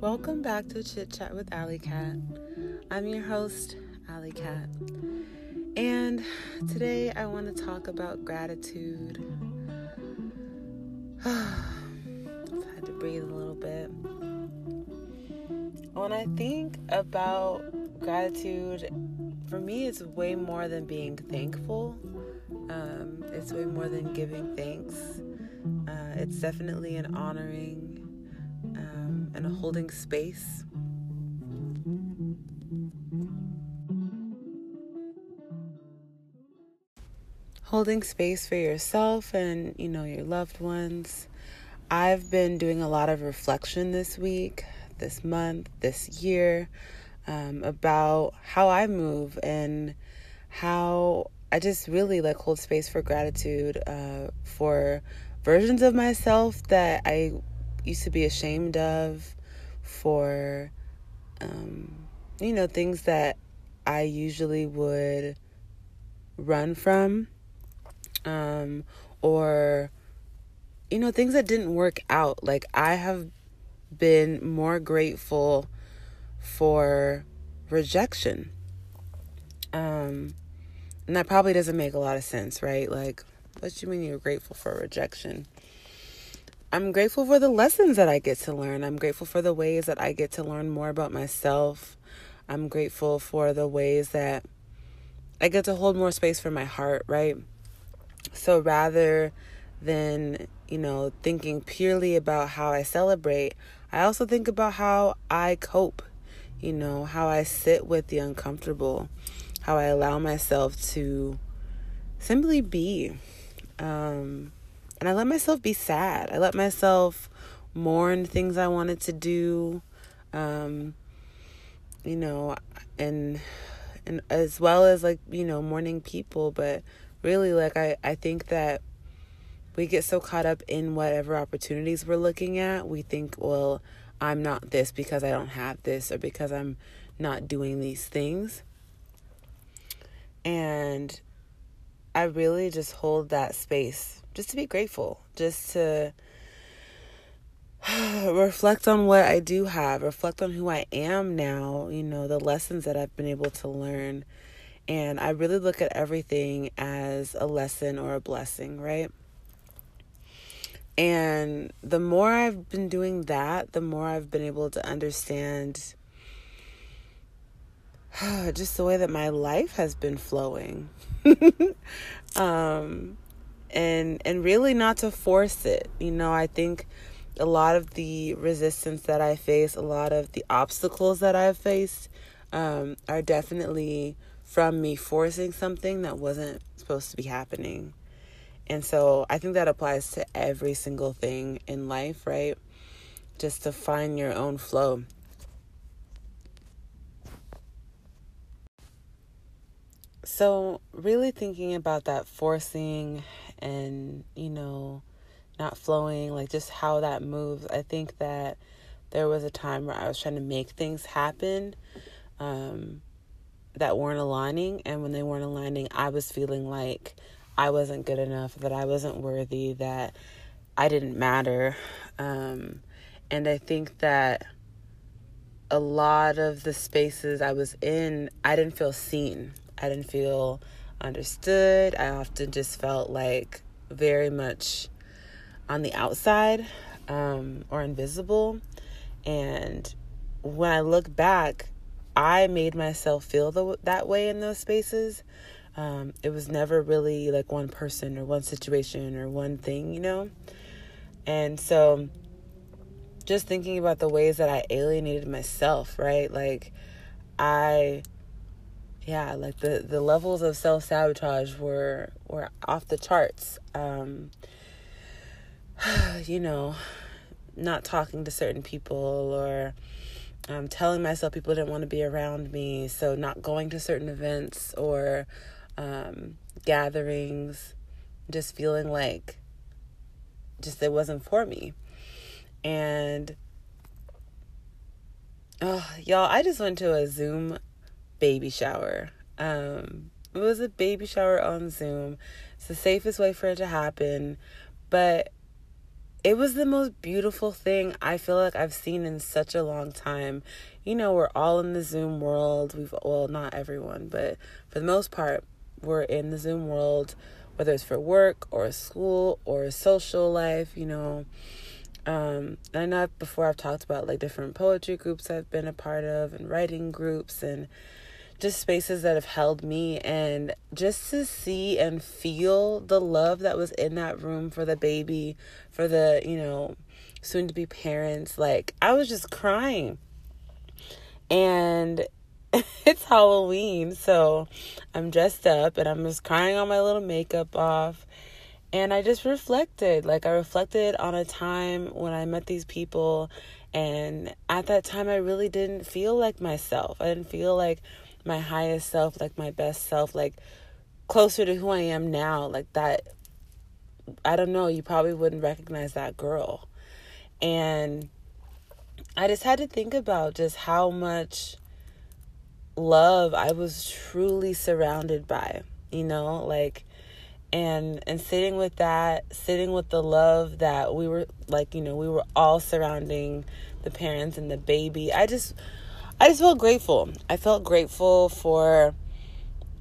Welcome back to Chit Chat with Alley Cat. I'm your host, Alley Cat. And today I want to talk about gratitude. I've had to breathe a little bit. When I think about gratitude, for me, it's way more than being thankful. Um, it's way more than giving thanks. Uh, it's definitely an honoring and holding space. Holding space for yourself and you know your loved ones. I've been doing a lot of reflection this week, this month, this year um, about how I move and how I just really like hold space for gratitude uh, for versions of myself that I used to be ashamed of, for, um, you know, things that I usually would run from, um, or, you know, things that didn't work out. Like, I have been more grateful for rejection. Um, and that probably doesn't make a lot of sense, right? Like, what do you mean you're grateful for rejection? I'm grateful for the lessons that I get to learn. I'm grateful for the ways that I get to learn more about myself. I'm grateful for the ways that I get to hold more space for my heart, right? So rather than, you know, thinking purely about how I celebrate, I also think about how I cope, you know, how I sit with the uncomfortable, how I allow myself to simply be. Um, and I let myself be sad. I let myself mourn things I wanted to do, um, you know, and and as well as like you know mourning people. But really, like I I think that we get so caught up in whatever opportunities we're looking at. We think, well, I'm not this because I don't have this, or because I'm not doing these things. And I really just hold that space just to be grateful, just to reflect on what I do have, reflect on who I am now, you know, the lessons that I've been able to learn. And I really look at everything as a lesson or a blessing, right? And the more I've been doing that, the more I've been able to understand just the way that my life has been flowing. um, and and really not to force it. You know, I think a lot of the resistance that I face, a lot of the obstacles that I've faced, um, are definitely from me forcing something that wasn't supposed to be happening. And so I think that applies to every single thing in life, right? Just to find your own flow. So, really thinking about that forcing and, you know, not flowing, like just how that moves. I think that there was a time where I was trying to make things happen um, that weren't aligning. And when they weren't aligning, I was feeling like I wasn't good enough, that I wasn't worthy, that I didn't matter. Um, and I think that a lot of the spaces I was in, I didn't feel seen. I didn't feel understood. I often just felt like very much on the outside um, or invisible. And when I look back, I made myself feel the, that way in those spaces. Um, it was never really like one person or one situation or one thing, you know? And so just thinking about the ways that I alienated myself, right? Like, I yeah, like the the levels of self sabotage were were off the charts. Um, you know, not talking to certain people or um, telling myself people didn't want to be around me, so not going to certain events or um, gatherings, just feeling like just it wasn't for me, and. Oh, y'all, I just went to a Zoom baby shower. Um, it was a baby shower on Zoom. It's the safest way for it to happen. But it was the most beautiful thing I feel like I've seen in such a long time. You know, we're all in the Zoom world. We've, well, not everyone, but for the most part, we're in the Zoom world, whether it's for work or school or social life, you know. Um, I know before I've talked about like different poetry groups I've been a part of and writing groups and just spaces that have held me and just to see and feel the love that was in that room for the baby, for the, you know, soon to be parents. Like, I was just crying. And it's Halloween, so I'm dressed up and I'm just crying on my little makeup off. And I just reflected. Like, I reflected on a time when I met these people. And at that time, I really didn't feel like myself. I didn't feel like my highest self, like my best self, like closer to who I am now, like that. I don't know, you probably wouldn't recognize that girl. And I just had to think about just how much love I was truly surrounded by, you know, like and and sitting with that, sitting with the love that we were like, you know, we were all surrounding the parents and the baby. I just I just felt grateful. I felt grateful for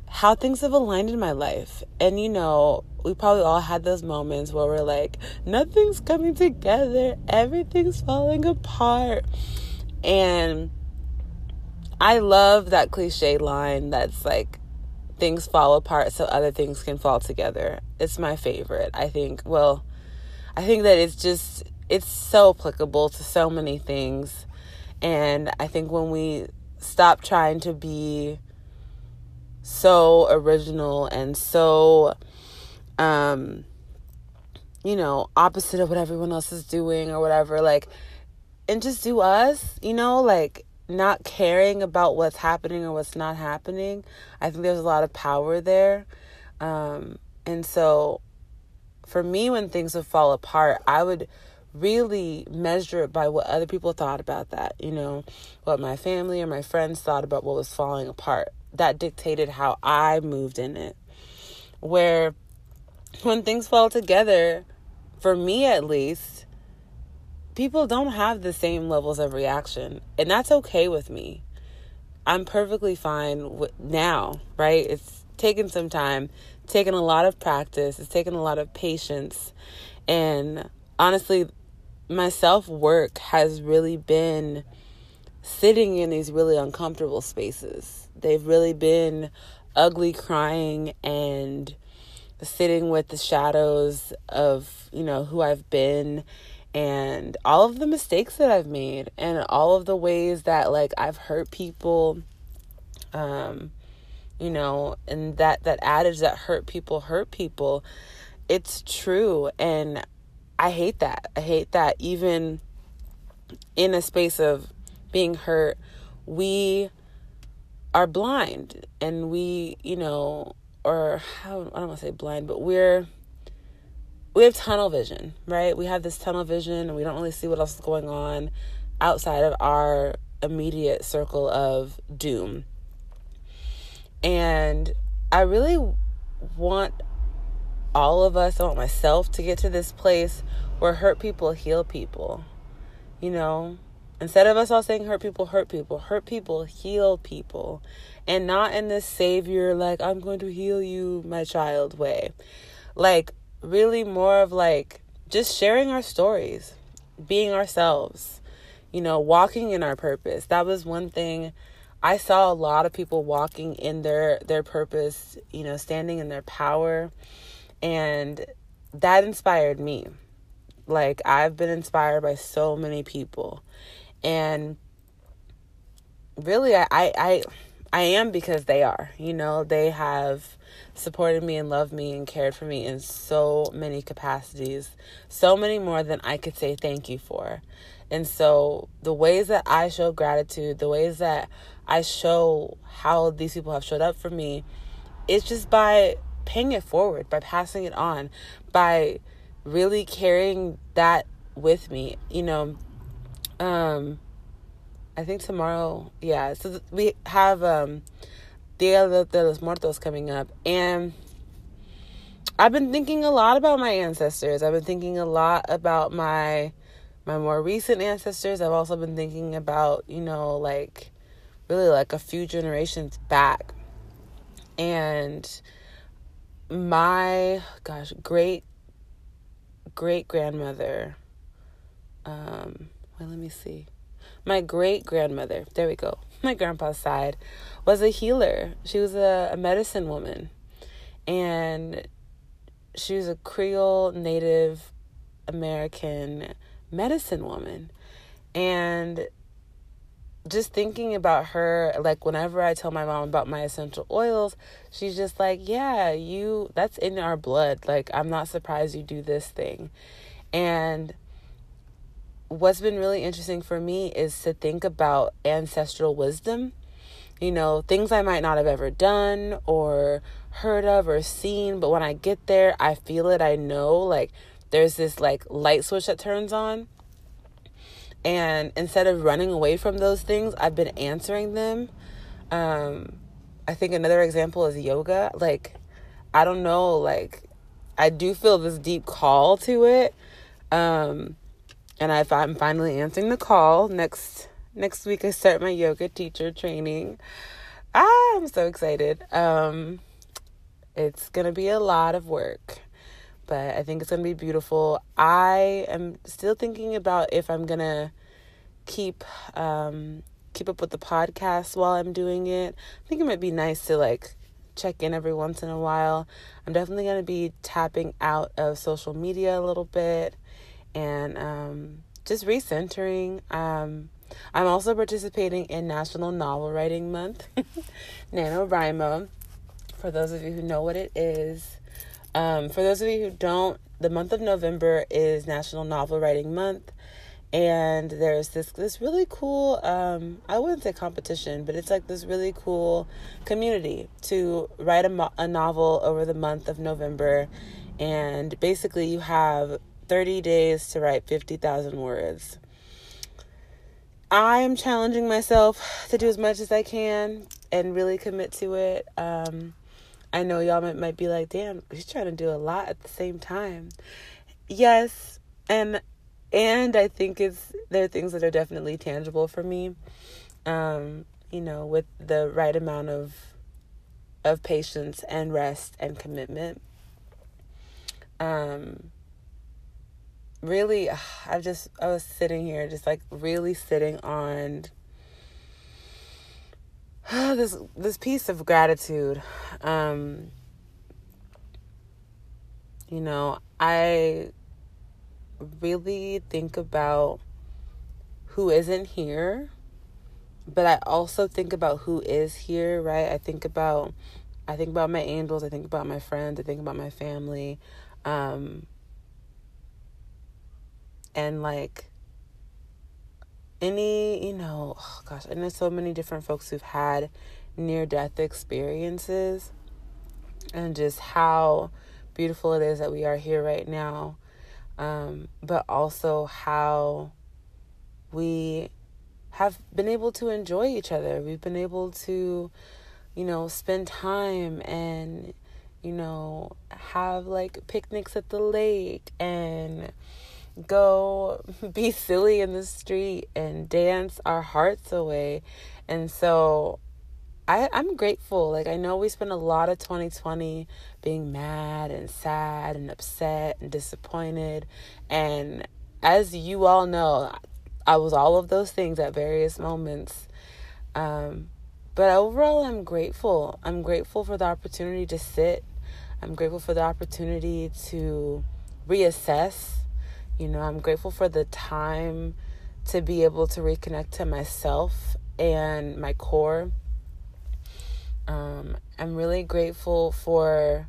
how things have aligned in my life. And you know, we probably all had those moments where we're like, nothing's coming together, everything's falling apart. And I love that cliche line that's like, things fall apart so other things can fall together. It's my favorite. I think, well, I think that it's just, it's so applicable to so many things. And I think when we stop trying to be so original and so um you know, opposite of what everyone else is doing or whatever, like and just do us, you know, like not caring about what's happening or what's not happening. I think there's a lot of power there. Um and so for me when things would fall apart, I would really measure it by what other people thought about that, you know, what my family or my friends thought about what was falling apart. That dictated how I moved in it. Where when things fall together, for me at least, people don't have the same levels of reaction. And that's okay with me. I'm perfectly fine with now, right? It's taken some time, taken a lot of practice, it's taken a lot of patience. And honestly, my self work has really been sitting in these really uncomfortable spaces. They've really been ugly crying and sitting with the shadows of, you know, who I've been and all of the mistakes that I've made and all of the ways that like I've hurt people um you know and that that adage that hurt people hurt people it's true and I hate that. I hate that even in a space of being hurt, we are blind and we, you know, or how I don't want to say blind, but we're we have tunnel vision, right? We have this tunnel vision and we don't really see what else is going on outside of our immediate circle of doom. And I really want all of us, I want myself to get to this place where hurt people heal people. You know, instead of us all saying hurt people, hurt people, hurt people heal people. And not in this savior, like, I'm going to heal you, my child way. Like, really more of like just sharing our stories, being ourselves, you know, walking in our purpose. That was one thing I saw a lot of people walking in their their purpose, you know, standing in their power and that inspired me. Like, I've been inspired by so many people. And really, I, I, I, am because they are. You know, they have supported me and loved me and cared for me in so many capacities, so many more than I could say thank you for. And so, the ways that I show gratitude, the ways that I show how these people have showed up for me, it's just by paying it forward, by passing it on, by really carrying that with me. You know, um, I think tomorrow, yeah. So we have um, Dia de los Muertos coming up, and I've been thinking a lot about my ancestors. I've been thinking a lot about my my more recent ancestors. I've also been thinking about, you know, like really like a few generations back. And my gosh, great great grandmother um well let me see. My great grandmother, there we go. My grandpa's side was a healer. She was a, a medicine woman. And she was a Creole Native American medicine woman. And just thinking about her, like whenever I tell my mom about my essential oils, she's just like, Yeah, you, that's in our blood. Like, I'm not surprised you do this thing. And what's been really interesting for me is to think about ancestral wisdom. You know, things I might not have ever done or heard of or seen, but when I get there, I feel it. I know like there's this like light switch that turns on. And instead of running away from those things, I've been answering them. Um, I think another example is yoga. Like, I don't know, like, I do feel this deep call to it. Um, and I, I'm finally answering the call. Next next week, I start my yoga teacher training. Ah, I'm so excited. Um, it's to be a lot of work, but I think it's to be beautiful. I am still thinking about if I'm to keep um keep up with the podcast while I'm doing it. I think it might be nice to like check in every once in a while. I'm definitely going to be tapping out of social media a little bit and um, just recentering. Um, I'm also participating in National Novel Writing Month, NaNoWriMo for those of you who know what it is. Um, for those of you who don't, the month of November is National Novel Writing Month. And there's this this really cool um, I wouldn't say competition, but it's like this really cool community to write a, mo- a novel over the month of November, and basically you have 30 days to write 50,000 words. I am challenging myself to do as much as I can and really commit to it. Um, I know y'all might, might be like, damn, she's trying to do a lot at the same time. Yes, and and I think it's there are things that are definitely tangible for me. Um, you know, with the right amount of of patience and rest and commitment. Um really I just I was sitting here just like really sitting on this this piece of gratitude um you know i really think about who isn't here but i also think about who is here right i think about i think about my angels i think about my friends i think about my family um and like any, you know, oh gosh, I know so many different folks who've had near death experiences and just how beautiful it is that we are here right now. Um, but also how we have been able to enjoy each other. We've been able to, you know, spend time and, you know, have like picnics at the lake and go be silly in the street and dance our hearts away. And so I, I'm grateful. Like, I know we spent a lot of 2020 being mad and sad and upset and disappointed. And as you all know, I was all of those things at various moments. Um, but overall, I'm grateful. I'm grateful for the opportunity to sit. I'm grateful for the opportunity to reassess you know, I'm grateful for the time to be able to reconnect to myself and my core. Um, I'm really grateful for.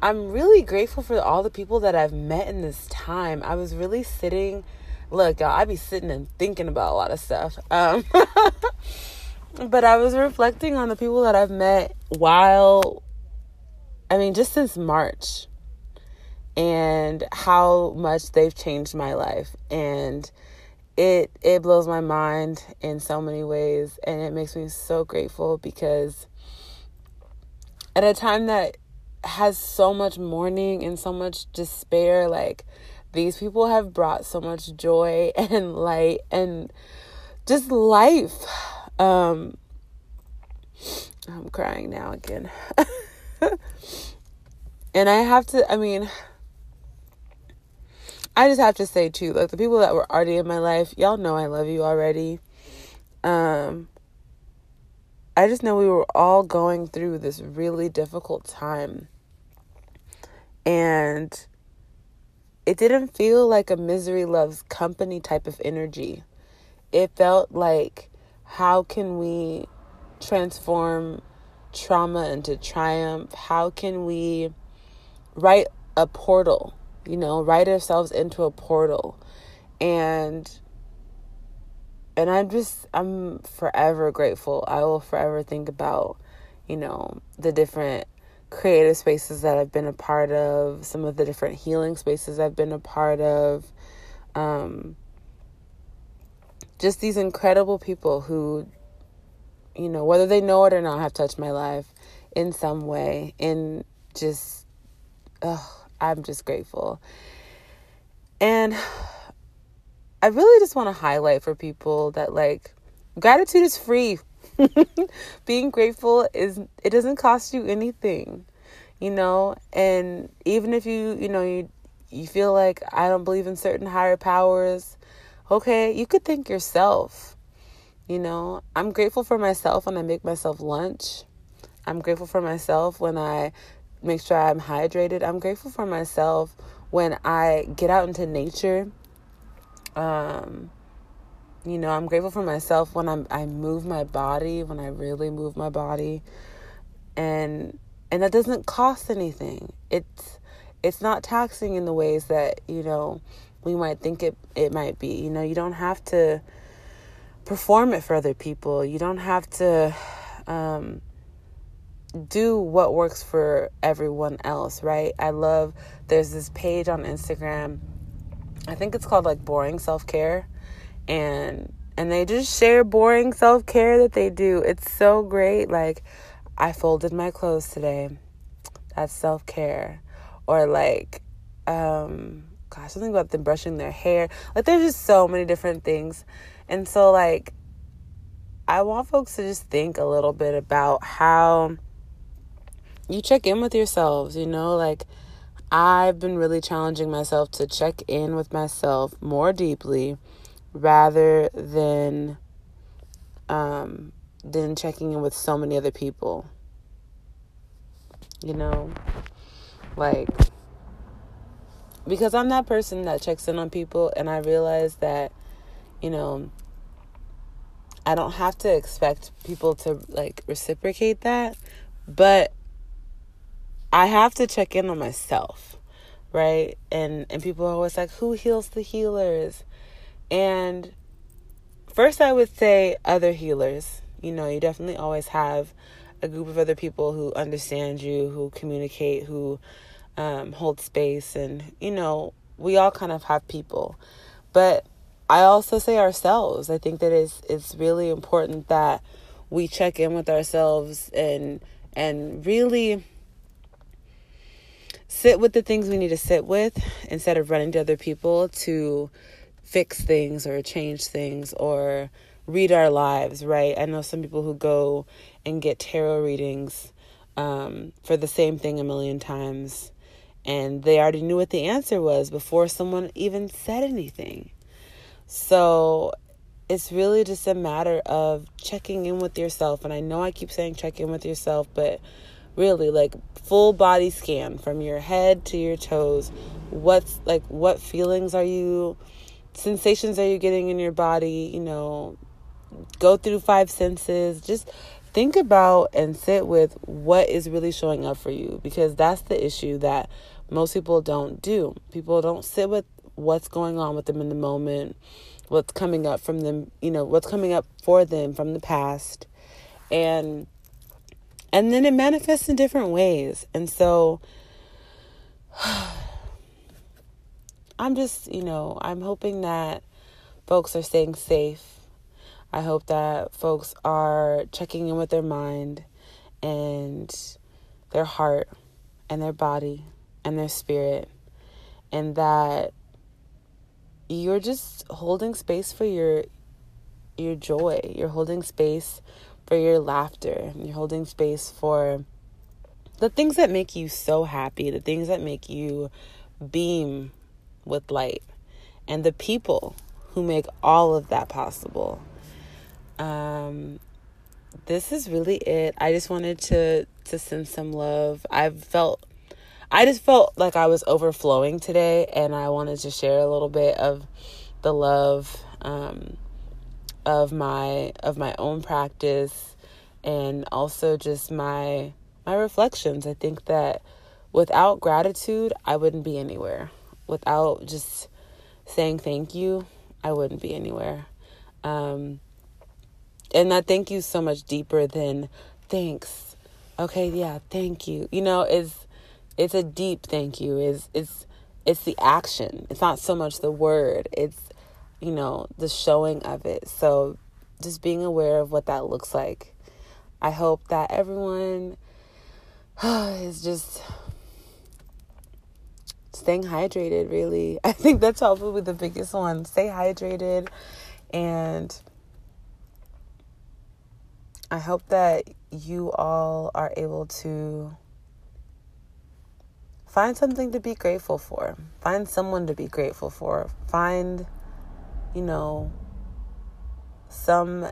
I'm really grateful for all the people that I've met in this time. I was really sitting. Look, y'all, I be sitting and thinking about a lot of stuff. Um, but I was reflecting on the people that I've met while. I mean, just since March and how much they've changed my life and it it blows my mind in so many ways and it makes me so grateful because at a time that has so much mourning and so much despair. Like, these people have brought so much joy and light and just life. Um, I'm crying now again. and I have to, I mean, I just have to say too, like the people that were already in my life, y'all know I love you already. Um, I just know we were all going through this really difficult time. And it didn't feel like a misery loves company type of energy. It felt like how can we transform trauma into triumph? How can we write a portal, you know, write ourselves into a portal? And and I'm just I'm forever grateful. I will forever think about, you know, the different creative spaces that I've been a part of, some of the different healing spaces I've been a part of. Um, just these incredible people who, you know, whether they know it or not, have touched my life in some way. And just, oh, I'm just grateful. And I really just want to highlight for people that, like, gratitude is free. being grateful is it doesn't cost you anything you know and even if you you know you you feel like i don't believe in certain higher powers okay you could think yourself you know i'm grateful for myself when i make myself lunch i'm grateful for myself when i make sure i'm hydrated i'm grateful for myself when i get out into nature um you know, I'm grateful for myself when I'm I move my body, when I really move my body. And and that doesn't cost anything. It's it's not taxing in the ways that, you know, we might think it it might be. You know, you don't have to perform it for other people. You don't have to um do what works for everyone else, right? I love there's this page on Instagram. I think it's called like boring self-care and and they just share boring self-care that they do. It's so great. Like I folded my clothes today. That's self-care. Or like um gosh, something about them brushing their hair. Like there's just so many different things. And so like I want folks to just think a little bit about how you check in with yourselves, you know, like I've been really challenging myself to check in with myself more deeply rather than um, than checking in with so many other people. You know, like because I'm that person that checks in on people, and I realize that you know I don't have to expect people to like reciprocate that, but I have to check in on myself, right? And and people are always like, "Who heals the healers?" And first, I would say other healers. You know, you definitely always have a group of other people who understand you, who communicate, who um, hold space. And, you know, we all kind of have people. But I also say ourselves. I think that it's, it's really important that we check in with ourselves and and really sit with the things we need to sit with instead of running to other people to fix things or change things or read our lives, right? I know some people who go and get tarot readings um, for the same thing a million times, and they already knew what the answer was before someone even said anything. So it's really just a matter of checking in with yourself. And I know I keep saying check in with yourself, but really, like full body scan from your head to your toes. What's like, what feelings are you? sensations are you getting in your body, you know, go through five senses. Just think about and sit with what is really showing up for you because that's the issue that most people don't do. People don't sit with what's going on with them in the moment, what's coming up from them, you know, what's coming up for them from the past. And and then it manifests in different ways. And so I'm just, you know, I'm hoping that folks are staying safe. I hope that folks are checking in with their mind and their heart and their body and their spirit, and that you're just holding space for your your joy. You're holding space for your laughter. You're holding space for the things that make you so happy, the things that make you beam with light, and the people who make all of that possible. Um, this is really it. I just wanted to to send some love. I've felt I just felt like I was overflowing today and I wanted to share a little bit of the love um, of my of my own practice and also just my my reflections. I think that without gratitude, I wouldn't be anywhere. Without just saying thank you, I wouldn't be anywhere. Um, and that thank you so much deeper than thanks. Okay, yeah, thank you. You know, it's it's a deep thank you. Is it's it's the action. It's not so much the word. It's you know, the showing of it. So just being aware of what that looks like. I hope that everyone is just staying hydrated, really. I think that's probably the biggest one. Stay hydrated and I hope that you all are able to find something to be grateful for. Find someone to be grateful for. Find, you know, some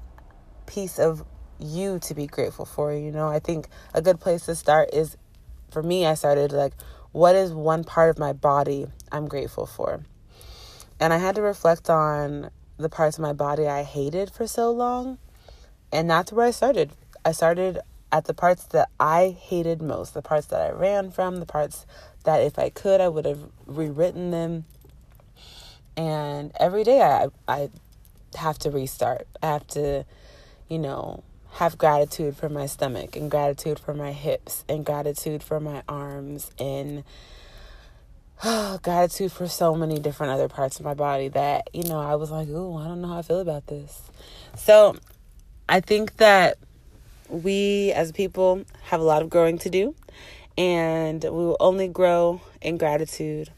piece of you to be grateful for. You know, I think a good place to start is for me, I started like, what is one part of my body I'm grateful for? And I had to reflect on the parts of my body I hated for so long and that's where I started. I started at the parts that I hated most, the parts that I ran from, the parts that if I could, I would have rewritten them. And every day I, I have to restart. I have to, you know, have gratitude for my stomach and gratitude for my hips and gratitude for my arms and oh, gratitude for so many different other parts of my body that, you know, I was like, oh, I don't know how I feel about this. So I think that we as people have a lot of growing to do, and we will only grow in gratitude